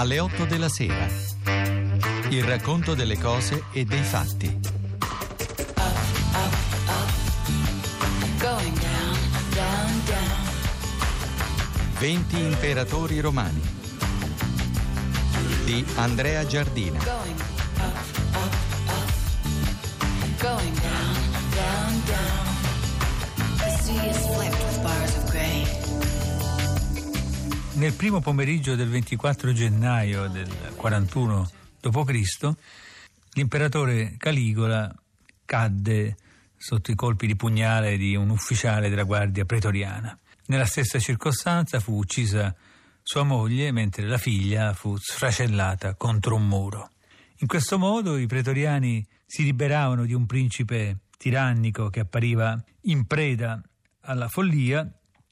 alle 8 della sera. Il racconto delle cose e dei fatti. Going down, down, down. 20 imperatori romani di Andrea Giardina. Nel primo pomeriggio del 24 gennaio del 41 d.C., l'imperatore Caligola cadde sotto i colpi di pugnale di un ufficiale della guardia pretoriana. Nella stessa circostanza fu uccisa sua moglie, mentre la figlia fu sfracellata contro un muro. In questo modo i pretoriani si liberavano di un principe tirannico che appariva in preda alla follia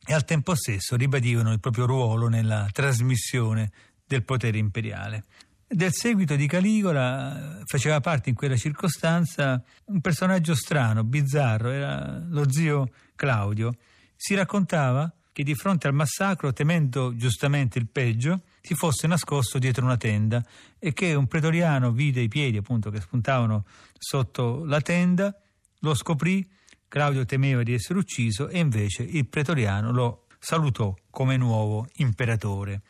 e al tempo stesso ribadivano il proprio ruolo nella trasmissione del potere imperiale. Del seguito di Caligola eh, faceva parte in quella circostanza un personaggio strano, bizzarro, era lo zio Claudio. Si raccontava che di fronte al massacro, temendo giustamente il peggio, si fosse nascosto dietro una tenda e che un pretoriano vide i piedi appunto che spuntavano sotto la tenda, lo scoprì, Claudio temeva di essere ucciso e invece il pretoriano lo salutò come nuovo imperatore.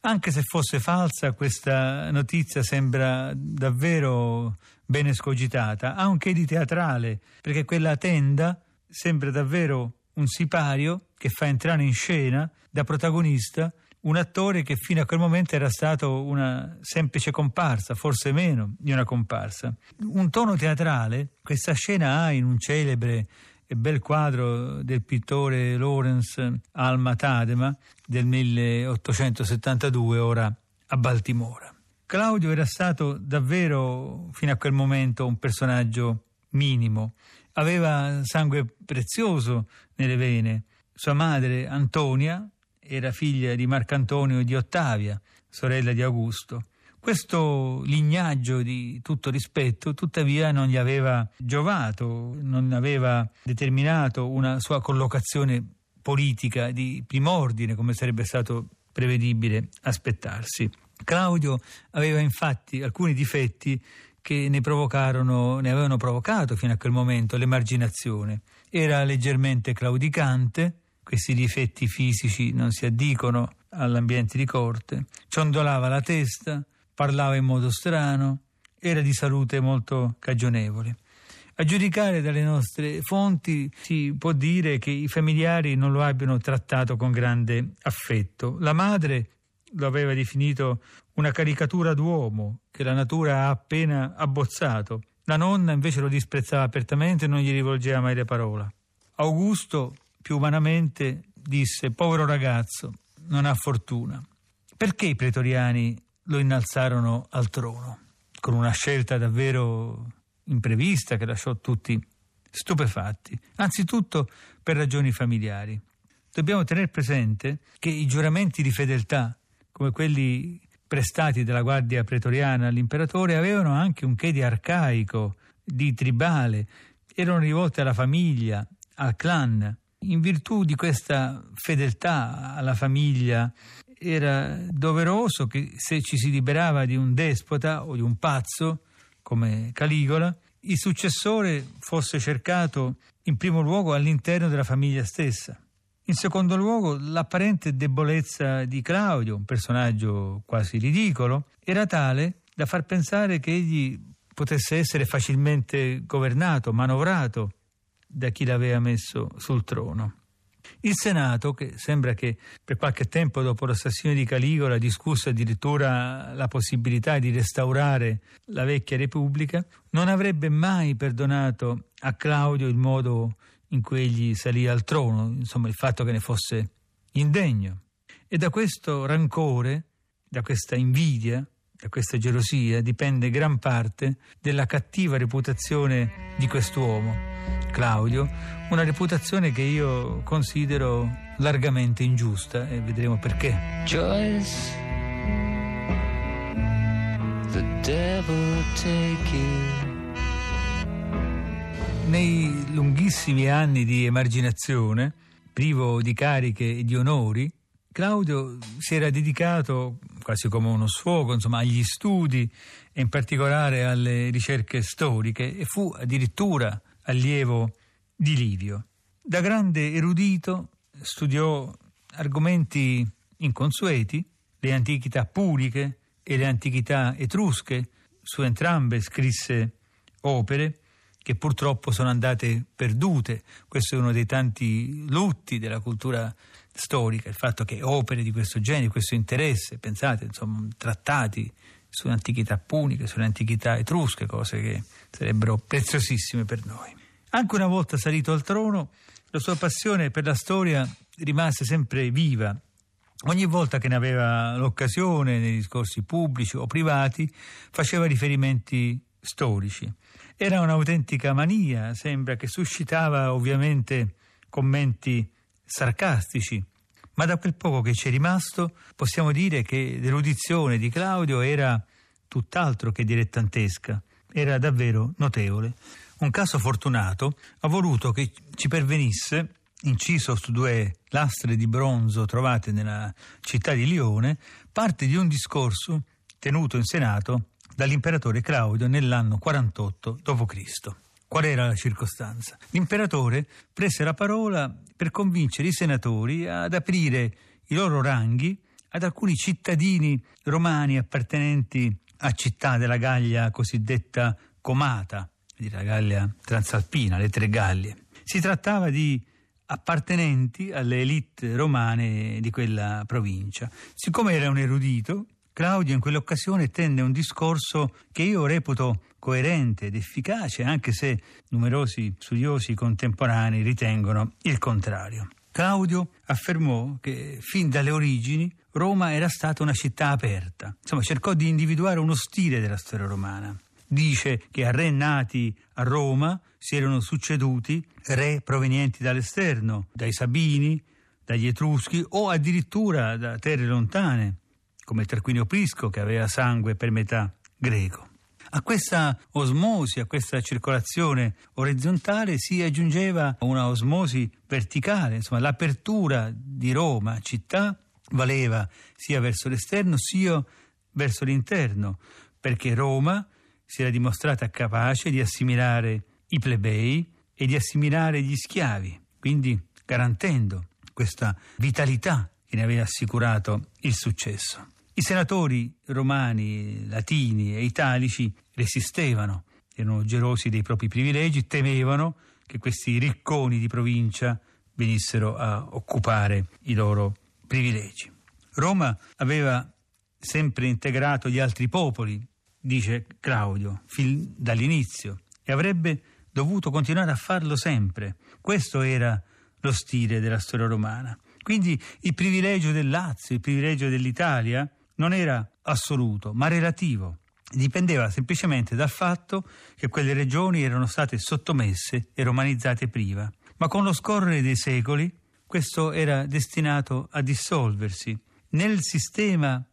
Anche se fosse falsa, questa notizia sembra davvero ben escogitata, ha un che di teatrale, perché quella tenda sembra davvero un sipario che fa entrare in scena da protagonista un attore che fino a quel momento era stato una semplice comparsa, forse meno di una comparsa. Un tono teatrale questa scena ha in un celebre e bel quadro del pittore Lawrence Alma Tadema del 1872, ora a Baltimora. Claudio era stato davvero fino a quel momento un personaggio minimo, aveva sangue prezioso nelle vene. Sua madre, Antonia, era figlia di Marcantonio e di Ottavia, sorella di Augusto. Questo lignaggio di tutto rispetto, tuttavia, non gli aveva giovato, non aveva determinato una sua collocazione politica di prim'ordine, come sarebbe stato prevedibile aspettarsi. Claudio aveva infatti alcuni difetti che ne ne avevano provocato fino a quel momento l'emarginazione. Era leggermente claudicante, questi difetti fisici non si addicono all'ambiente di corte, ciondolava la testa, parlava in modo strano, era di salute molto cagionevole. A giudicare dalle nostre fonti si può dire che i familiari non lo abbiano trattato con grande affetto. La madre lo aveva definito una caricatura d'uomo che la natura ha appena abbozzato. La nonna invece lo disprezzava apertamente e non gli rivolgeva mai le parole. Augusto, più umanamente, disse: Povero ragazzo, non ha fortuna. Perché i pretoriani lo innalzarono al trono? Con una scelta davvero imprevista che lasciò tutti stupefatti, anzitutto per ragioni familiari. Dobbiamo tenere presente che i giuramenti di fedeltà, come quelli prestati dalla guardia pretoriana all'imperatore, avevano anche un che di arcaico, di tribale, erano rivolti alla famiglia, al clan. In virtù di questa fedeltà alla famiglia era doveroso che se ci si liberava di un despota o di un pazzo, come Caligola, il successore fosse cercato in primo luogo all'interno della famiglia stessa. In secondo luogo, l'apparente debolezza di Claudio, un personaggio quasi ridicolo, era tale da far pensare che egli potesse essere facilmente governato, manovrato da chi l'aveva messo sul trono. Il Senato, che sembra che per qualche tempo dopo l'assassinio di Caligola discusse addirittura la possibilità di restaurare la vecchia Repubblica, non avrebbe mai perdonato a Claudio il modo in cui egli salì al trono, insomma il fatto che ne fosse indegno. E da questo rancore, da questa invidia, da questa gelosia dipende gran parte della cattiva reputazione di quest'uomo, Claudio, una reputazione che io considero largamente ingiusta e vedremo perché. Joyce, the devil take you. Nei lunghissimi anni di emarginazione, privo di cariche e di onori, Claudio si era dedicato, quasi come uno sfogo, insomma, agli studi e in particolare alle ricerche storiche e fu addirittura allievo di Livio. Da grande erudito studiò argomenti inconsueti, le antichità puliche e le antichità etrusche, su entrambe scrisse opere che purtroppo sono andate perdute. Questo è uno dei tanti lutti della cultura storica, il fatto che opere di questo genere, questo interesse, pensate, insomma, trattati sulle antichità puniche, sulle antichità etrusche, cose che sarebbero preziosissime per noi. Anche una volta salito al trono, la sua passione per la storia rimase sempre viva. Ogni volta che ne aveva l'occasione, nei discorsi pubblici o privati, faceva riferimenti storici. Era un'autentica mania, sembra che suscitava ovviamente commenti sarcastici, ma da quel poco che ci è rimasto possiamo dire che l'erudizione di Claudio era tutt'altro che dilettantesca, era davvero notevole. Un caso fortunato ha voluto che ci pervenisse, inciso su due lastre di bronzo trovate nella città di Lione, parte di un discorso tenuto in Senato dall'imperatore Claudio nell'anno 48 d.C. Qual era la circostanza? L'imperatore prese la parola per convincere i senatori ad aprire i loro ranghi ad alcuni cittadini romani appartenenti a città della Gallia cosiddetta Comata, la Gallia transalpina, le tre Gallie. Si trattava di appartenenti alle elite romane di quella provincia. Siccome era un erudito, Claudio in quell'occasione tenne un discorso che io reputo coerente ed efficace, anche se numerosi studiosi contemporanei ritengono il contrario. Claudio affermò che fin dalle origini Roma era stata una città aperta, insomma cercò di individuare uno stile della storia romana. Dice che a re nati a Roma si erano succeduti re provenienti dall'esterno, dai Sabini, dagli Etruschi o addirittura da terre lontane, come Tarquinio Prisco che aveva sangue per metà greco. A questa osmosi, a questa circolazione orizzontale si aggiungeva una osmosi verticale, insomma l'apertura di Roma, città, valeva sia verso l'esterno sia verso l'interno, perché Roma si era dimostrata capace di assimilare i plebei e di assimilare gli schiavi, quindi garantendo questa vitalità che ne aveva assicurato il successo. I senatori romani, latini e italici resistevano, erano gelosi dei propri privilegi, temevano che questi ricconi di provincia venissero a occupare i loro privilegi. Roma aveva sempre integrato gli altri popoli, dice Claudio, fin dall'inizio, e avrebbe dovuto continuare a farlo sempre. Questo era lo stile della storia romana. Quindi il privilegio del Lazio, il privilegio dell'Italia non era assoluto, ma relativo. Dipendeva semplicemente dal fatto che quelle regioni erano state sottomesse e romanizzate prima. Ma con lo scorrere dei secoli questo era destinato a dissolversi. Nel sistema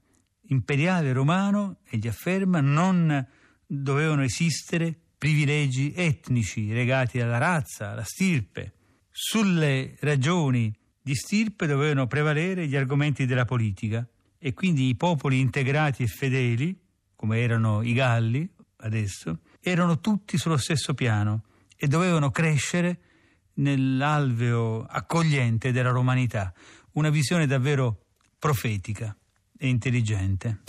imperiale romano, egli afferma, non dovevano esistere privilegi etnici legati alla razza, alla stirpe. Sulle ragioni di stirpe dovevano prevalere gli argomenti della politica e quindi i popoli integrati e fedeli, come erano i Galli adesso, erano tutti sullo stesso piano e dovevano crescere nell'alveo accogliente della romanità, una visione davvero profetica e intelligente.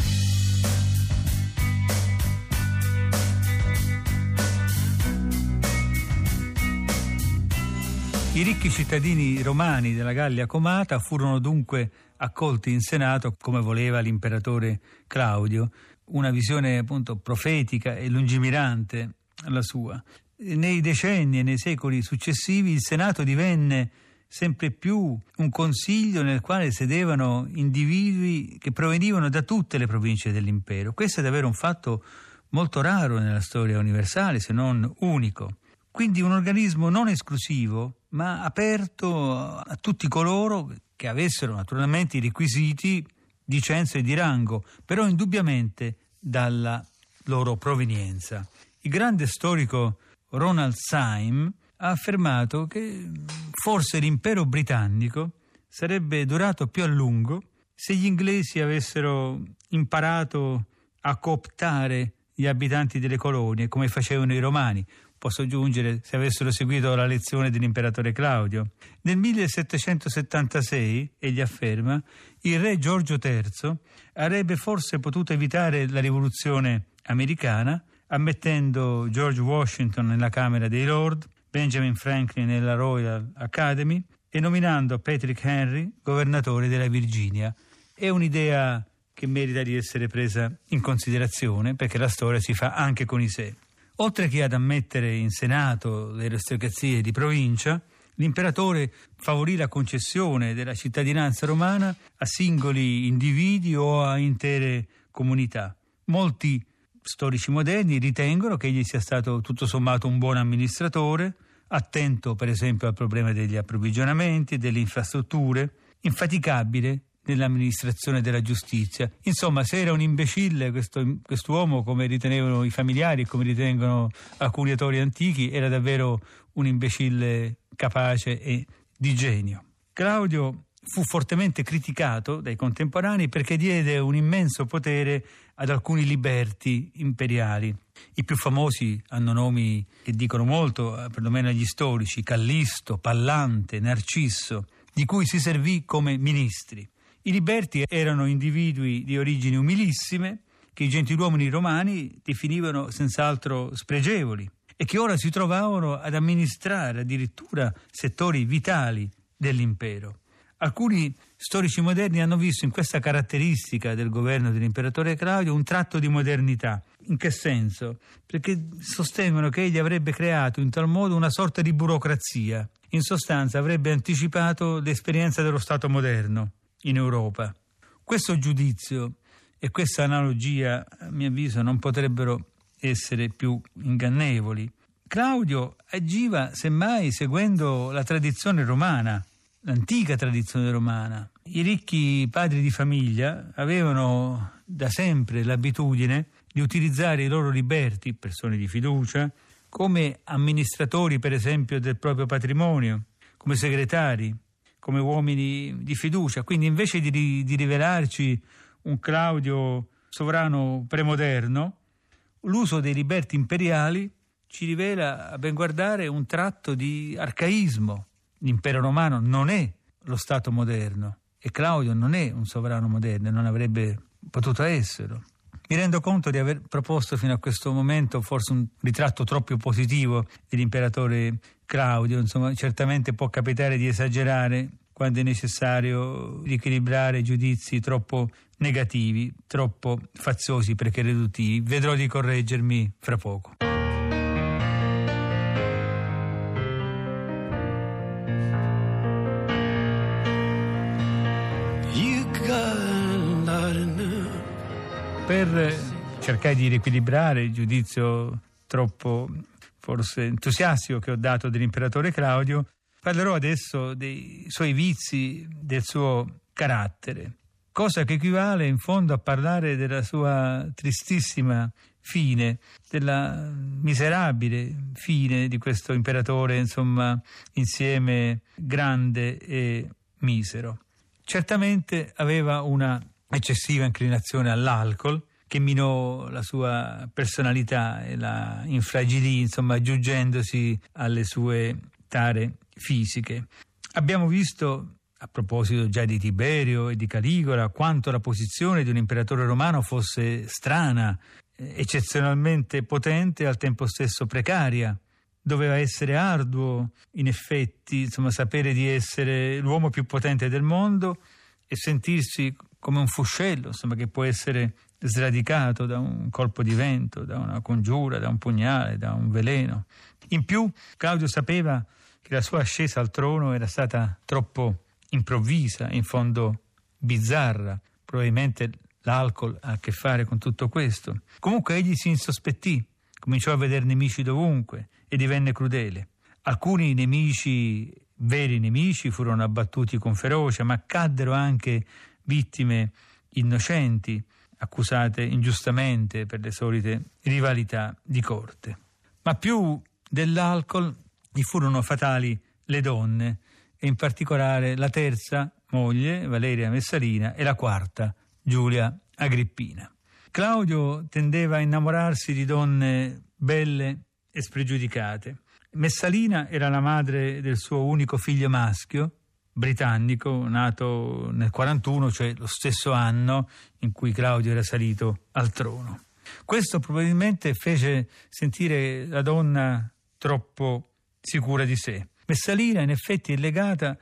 I ricchi cittadini romani della Gallia Comata furono dunque accolti in Senato come voleva l'imperatore Claudio, una visione appunto profetica e lungimirante la sua. Nei decenni e nei secoli successivi il Senato divenne sempre più un consiglio nel quale sedevano individui che provenivano da tutte le province dell'impero. Questo è davvero un fatto molto raro nella storia universale, se non unico. Quindi un organismo non esclusivo, ma aperto a tutti coloro che avessero naturalmente i requisiti di censo e di rango, però indubbiamente dalla loro provenienza. Il grande storico Ronald Syme ha affermato che forse l'impero britannico sarebbe durato più a lungo se gli inglesi avessero imparato a cooptare gli abitanti delle colonie come facevano i romani, posso aggiungere se avessero seguito la lezione dell'imperatore Claudio. Nel 1776, egli afferma, il re Giorgio III avrebbe forse potuto evitare la rivoluzione americana ammettendo George Washington nella Camera dei Lord, Benjamin Franklin nella Royal Academy e nominando Patrick Henry governatore della Virginia. È un'idea che merita di essere presa in considerazione perché la storia si fa anche con i sé. Oltre che ad ammettere in Senato le aristocrazie di provincia, l'imperatore favorì la concessione della cittadinanza romana a singoli individui o a intere comunità. Molti storici moderni ritengono che egli sia stato tutto sommato un buon amministratore, attento per esempio al problema degli approvvigionamenti, delle infrastrutture, infaticabile nell'amministrazione della giustizia. Insomma, se era un imbecille questo, quest'uomo, come ritenevano i familiari e come ritengono alcuni autori antichi, era davvero un imbecille capace e di genio. Claudio fu fortemente criticato dai contemporanei perché diede un immenso potere ad alcuni liberti imperiali. I più famosi hanno nomi che dicono molto, eh, perlomeno agli storici, Callisto, Pallante, Narcisso, di cui si servì come ministri. I liberti erano individui di origini umilissime che i gentiluomini romani definivano senz'altro spregevoli e che ora si trovavano ad amministrare addirittura settori vitali dell'impero. Alcuni storici moderni hanno visto in questa caratteristica del governo dell'imperatore Claudio un tratto di modernità. In che senso? Perché sostengono che egli avrebbe creato in tal modo una sorta di burocrazia. In sostanza avrebbe anticipato l'esperienza dello Stato moderno in Europa. Questo giudizio e questa analogia, a mio avviso, non potrebbero essere più ingannevoli. Claudio agiva semmai seguendo la tradizione romana l'antica tradizione romana. I ricchi padri di famiglia avevano da sempre l'abitudine di utilizzare i loro liberti, persone di fiducia, come amministratori, per esempio, del proprio patrimonio, come segretari, come uomini di fiducia. Quindi invece di, di rivelarci un Claudio sovrano premoderno, l'uso dei liberti imperiali ci rivela, a ben guardare, un tratto di arcaismo, l'impero romano non è lo Stato moderno e Claudio non è un sovrano moderno, non avrebbe potuto esserlo. Mi rendo conto di aver proposto fino a questo momento forse un ritratto troppo positivo dell'imperatore Claudio, insomma certamente può capitare di esagerare quando è necessario riequilibrare giudizi troppo negativi, troppo faziosi perché riduttivi. Vedrò di correggermi fra poco. Per cercare di riequilibrare il giudizio troppo forse entusiastico che ho dato dell'imperatore Claudio, parlerò adesso dei suoi vizi, del suo carattere, cosa che equivale in fondo a parlare della sua tristissima fine, della miserabile fine di questo imperatore, insomma, insieme grande e misero. Certamente aveva una eccessiva inclinazione all'alcol che minò la sua personalità e la infragilì, insomma, aggiungendosi alle sue tare fisiche. Abbiamo visto a proposito già di Tiberio e di Caligola, quanto la posizione di un imperatore romano fosse strana, eccezionalmente potente e al tempo stesso precaria. Doveva essere arduo, in effetti, insomma, sapere di essere l'uomo più potente del mondo e sentirsi come un fuscello, insomma, che può essere sradicato da un colpo di vento, da una congiura, da un pugnale, da un veleno. In più, Claudio sapeva che la sua ascesa al trono era stata troppo improvvisa, in fondo bizzarra. Probabilmente l'alcol ha a che fare con tutto questo. Comunque egli si insospettì, cominciò a vedere nemici dovunque e divenne crudele. Alcuni nemici, veri nemici, furono abbattuti con ferocia, ma caddero anche vittime innocenti accusate ingiustamente per le solite rivalità di corte. Ma più dell'alcol gli furono fatali le donne e in particolare la terza, moglie, Valeria Messalina, e la quarta, Giulia Agrippina. Claudio tendeva a innamorarsi di donne belle e spregiudicate. Messalina era la madre del suo unico figlio maschio, britannico, nato nel 41, cioè lo stesso anno in cui Claudio era salito al trono. Questo probabilmente fece sentire la donna troppo sicura di sé. Messalina in effetti è legata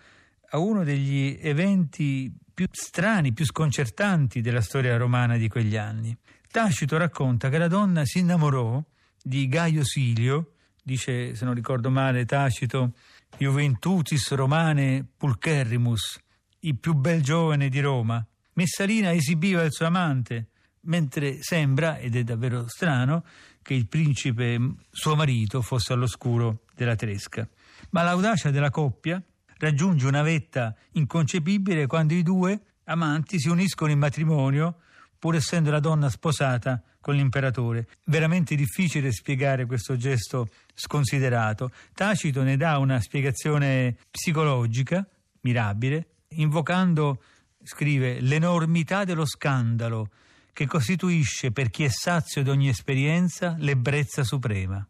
a uno degli eventi più strani, più sconcertanti della storia romana di quegli anni. Tacito racconta che la donna si innamorò di Gaio Silio, dice se non ricordo male Tacito, Juventutis Romane Pulcherrimus, il più bel giovane di Roma. Messalina esibiva il suo amante, mentre sembra, ed è davvero strano, che il principe, suo marito, fosse all'oscuro della tresca. Ma l'audacia della coppia raggiunge una vetta inconcepibile quando i due amanti si uniscono in matrimonio, pur essendo la donna sposata con l'imperatore. Veramente difficile spiegare questo gesto sconsiderato. Tacito ne dà una spiegazione psicologica, mirabile, invocando, scrive, l'enormità dello scandalo che costituisce per chi è sazio di ogni esperienza l'ebbrezza suprema.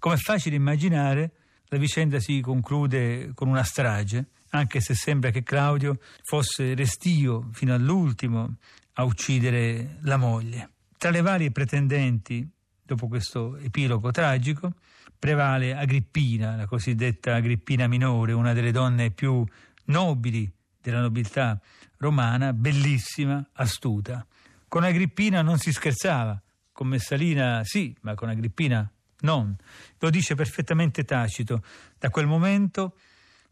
Come è facile immaginare, la vicenda si conclude con una strage, anche se sembra che Claudio fosse restio fino all'ultimo a uccidere la moglie. Tra le varie pretendenti, dopo questo epilogo tragico, prevale Agrippina, la cosiddetta Agrippina minore, una delle donne più nobili della nobiltà romana, bellissima, astuta. Con Agrippina non si scherzava, con Messalina sì, ma con Agrippina non. Lo dice perfettamente Tacito. Da quel momento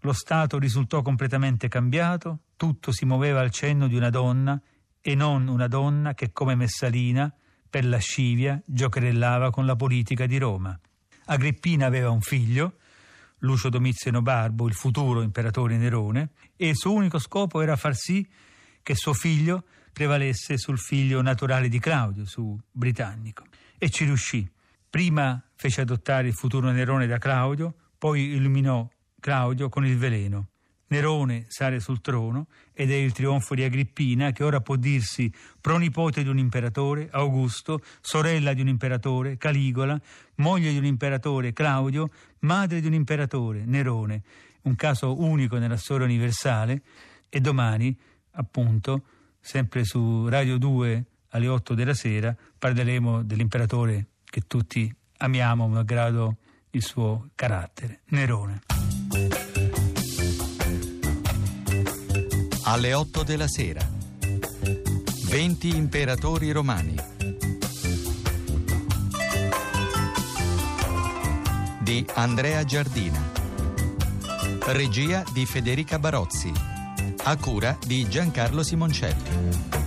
lo Stato risultò completamente cambiato, tutto si muoveva al cenno di una donna e non una donna che come Messalina, per lascivia, giocherellava con la politica di Roma. Agrippina aveva un figlio, Lucio Domiziano Barbo, il futuro imperatore Nerone, e il suo unico scopo era far sì che suo figlio prevalesse sul figlio naturale di Claudio, su britannico. E ci riuscì. Prima fece adottare il futuro Nerone da Claudio, poi illuminò Claudio con il veleno. Nerone sale sul trono ed è il trionfo di Agrippina che ora può dirsi pronipote di un imperatore, Augusto, sorella di un imperatore, Caligola, moglie di un imperatore, Claudio, madre di un imperatore, Nerone. Un caso unico nella storia universale e domani, appunto, sempre su Radio 2 alle 8 della sera, parleremo dell'imperatore che tutti amiamo malgrado il suo carattere, Nerone. Alle 8 della sera. 20 imperatori romani. Di Andrea Giardina. Regia di Federica Barozzi. A cura di Giancarlo Simoncelli.